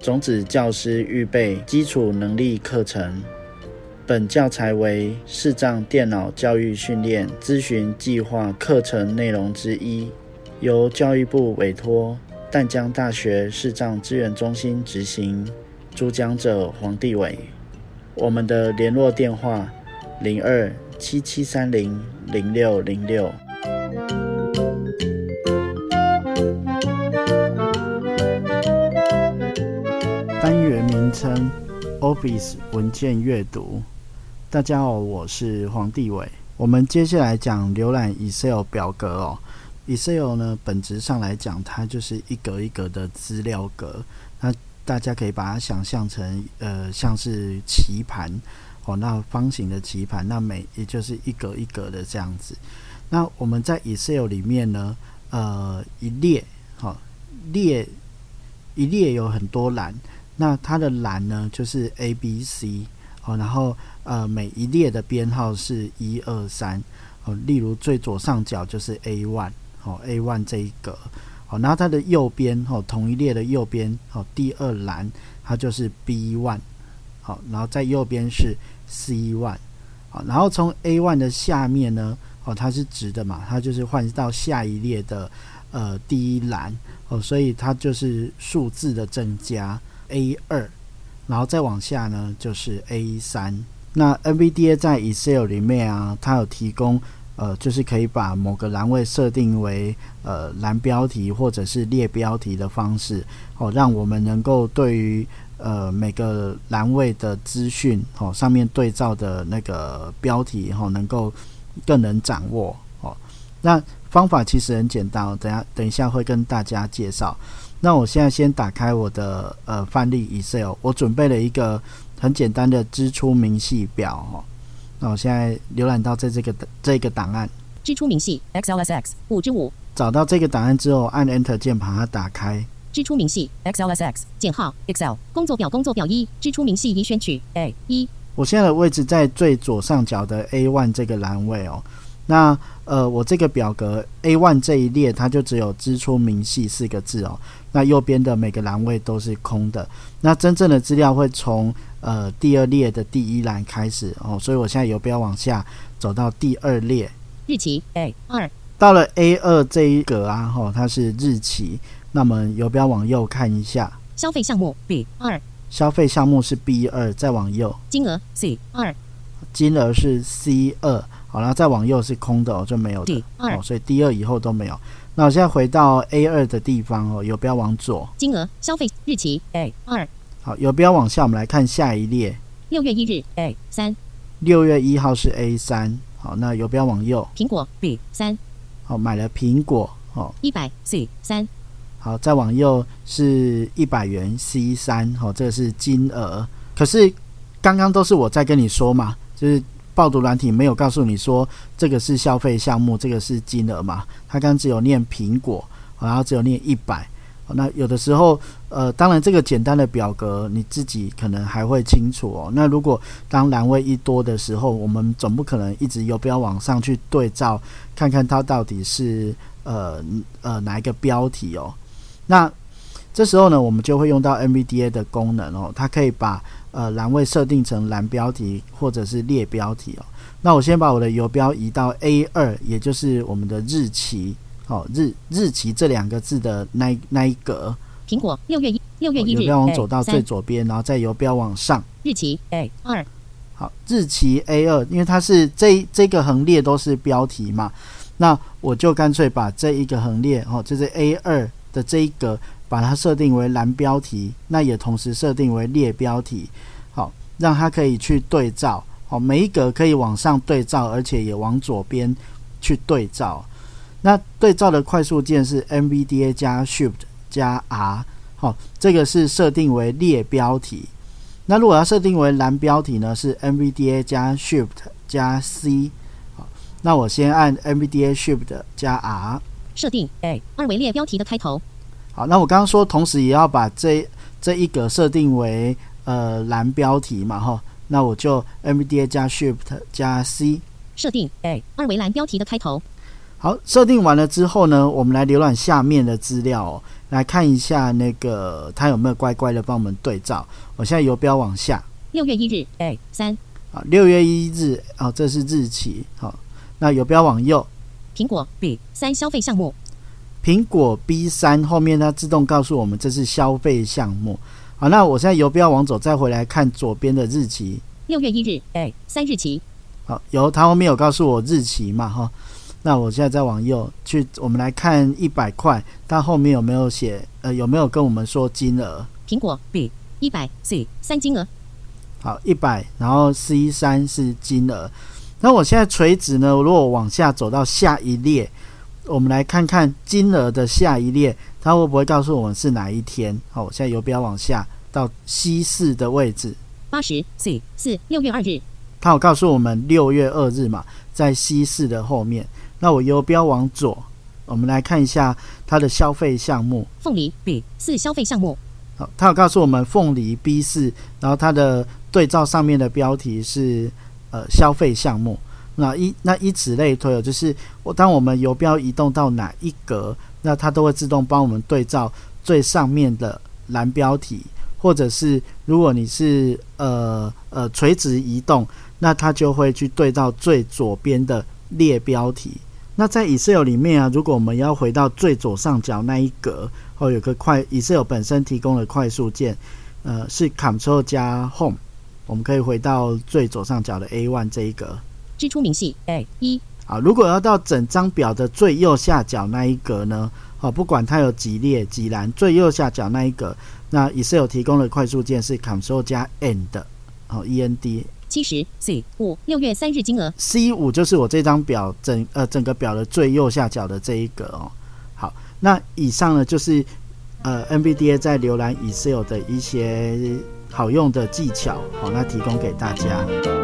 种子教师预备基础能力课程，本教材为视障电脑教育训练咨询计划课程内容之一，由教育部委托淡江大学视障资源中心执行。主讲者黄帝伟。我们的联络电话：零二七七三零零六零六。称：Office 文件阅读。大家好，我是黄帝伟。我们接下来讲浏览 Excel 表格哦。Excel 呢，本质上来讲，它就是一格一格的资料格。那大家可以把它想象成，呃，像是棋盘哦，那方形的棋盘，那每也就是一格一格的这样子。那我们在 Excel 里面呢，呃，一列，好列一列有很多栏，那它的栏呢就是 A、B、C 哦，然后呃每一列的编号是一二三哦，例如最左上角就是 A one 哦，A one 这一格。好，然后它的右边，哦，同一列的右边，哦，第二栏它就是 B one，好，然后在右边是 C one，好，然后从 A one 的下面呢，哦，它是直的嘛，它就是换到下一列的呃第一栏，哦，所以它就是数字的增加 A 二，然后再往下呢就是 A 三。那 NVDA 在 Excel 里面啊，它有提供。呃，就是可以把某个栏位设定为呃栏标题或者是列标题的方式，哦，让我们能够对于呃每个栏位的资讯哦上面对照的那个标题哈，能够更能掌握哦。那方法其实很简单，等下等一下会跟大家介绍。那我现在先打开我的呃范例 Excel，我准备了一个很简单的支出明细表哈。那我现在浏览到在这个这个档案，支出明细 XLSX 五之五。找到这个档案之后，按 Enter 键把它打开。支出明细 XLSX 减号 Excel 工作表工作表一支出明细已选取 A 一。我现在的位置在最左上角的 A one 这个栏位哦。那呃，我这个表格 A one 这一列，它就只有支出明细四个字哦。那右边的每个栏位都是空的。那真正的资料会从呃，第二列的第一栏开始哦，所以我现在游标往下走到第二列，日期 A 二，到了 A 二这一格啊，哈，它是日期。那么游标往右看一下，消费项目 B 二，消费项目是 B 二，再往右，金额 C 二，金额是 C 二，好了，再往右是空的哦，就没有的，哦，所以 D 二以后都没有。那我现在回到 A 二的地方哦，有标往左，金额消费日期 A 二。好，有标往下，我们来看下一列。六月一日，A 三。六月一号是 A 三。好，那有标往右。苹果 B 三。好，买了苹果。哦，一百 C 三。好，再往右是一百元 C 三。好，这个是金额。可是刚刚都是我在跟你说嘛，就是报读软体没有告诉你说这个是消费项目，这个是金额嘛？他刚只有念苹果，然后只有念一百。那有的时候，呃，当然这个简单的表格你自己可能还会清楚哦。那如果当栏位一多的时候，我们总不可能一直有标往上去对照，看看它到底是呃呃哪一个标题哦。那这时候呢，我们就会用到 NVDA 的功能哦，它可以把呃栏位设定成栏标题或者是列标题哦。那我先把我的游标移到 A 二，也就是我们的日期。哦，日日期这两个字的那那一格，苹果六月一六月一日，游标往走到最左边，然后再游标往上，日期 A 二，好，日期 A 二，因为它是这这个横列都是标题嘛，那我就干脆把这一个横列哦，就是 A 二的这一格，把它设定为蓝标题，那也同时设定为列标题，好，让它可以去对照，好，每一格可以往上对照，而且也往左边去对照。那对照的快速键是 NVDA 加 Shift 加 R，好，这个是设定为列标题。那如果要设定为蓝标题呢？是 NVDA 加 Shift 加 C，好，那我先按 NVDA Shift 加 R，设定 A 二维列标题的开头。好，那我刚刚说同时也要把这这一格设定为呃蓝标题嘛，哈，那我就 MVDA 加 Shift 加 C，设定 A 二维蓝标题的开头。好，设定完了之后呢，我们来浏览下面的资料哦，来看一下那个它有没有乖乖的帮我们对照。我现在游标往下，六月一日 A 三，啊，六月一日，哦，这是日期。好，那游标往右，苹果 B 三消费项目，苹果 B 三后面它自动告诉我们这是消费项目。好，那我现在游标往左，再回来看左边的日期，六月一日哎三日期，好，有它后面有告诉我日期嘛？哈。那我现在再往右去，我们来看一百块，它后面有没有写？呃，有没有跟我们说金额？苹果 B 一百 C 三金额。好，一百，然后 C 三是金额。那我现在垂直呢？如果往下走到下一列，我们来看看金额的下一列，它会不会告诉我们是哪一天？好，我现在游标往下到西四的位置，八十 C 四六月二日。它有告诉我们六月二日嘛，在西四的后面。那我游标往左，我们来看一下它的消费项目。凤梨 B 四消费项目。好，它有告诉我们凤梨 B 四，然后它的对照上面的标题是呃消费项目。那一那以此类推哦，就是我当我们游标移动到哪一格，那它都会自动帮我们对照最上面的蓝标题，或者是如果你是呃呃垂直移动，那它就会去对照最左边的列标题。那在 Excel 里面啊，如果我们要回到最左上角那一格，哦，有个快 Excel 本身提供的快速键，呃，是 Ctrl 加 Home，我们可以回到最左上角的 A one 这一格。支出明细 A 一。啊，如果要到整张表的最右下角那一格呢？哦，不管它有几列几栏，最右下角那一格，那 Excel 提供的快速键是 Ctrl 加 End，哦，E N D。七十 C 五六月三日金额 C 五就是我这张表整呃整个表的最右下角的这一个哦。好，那以上呢就是呃 NVDA 在浏览 Excel 的一些好用的技巧，好，那提供给大家。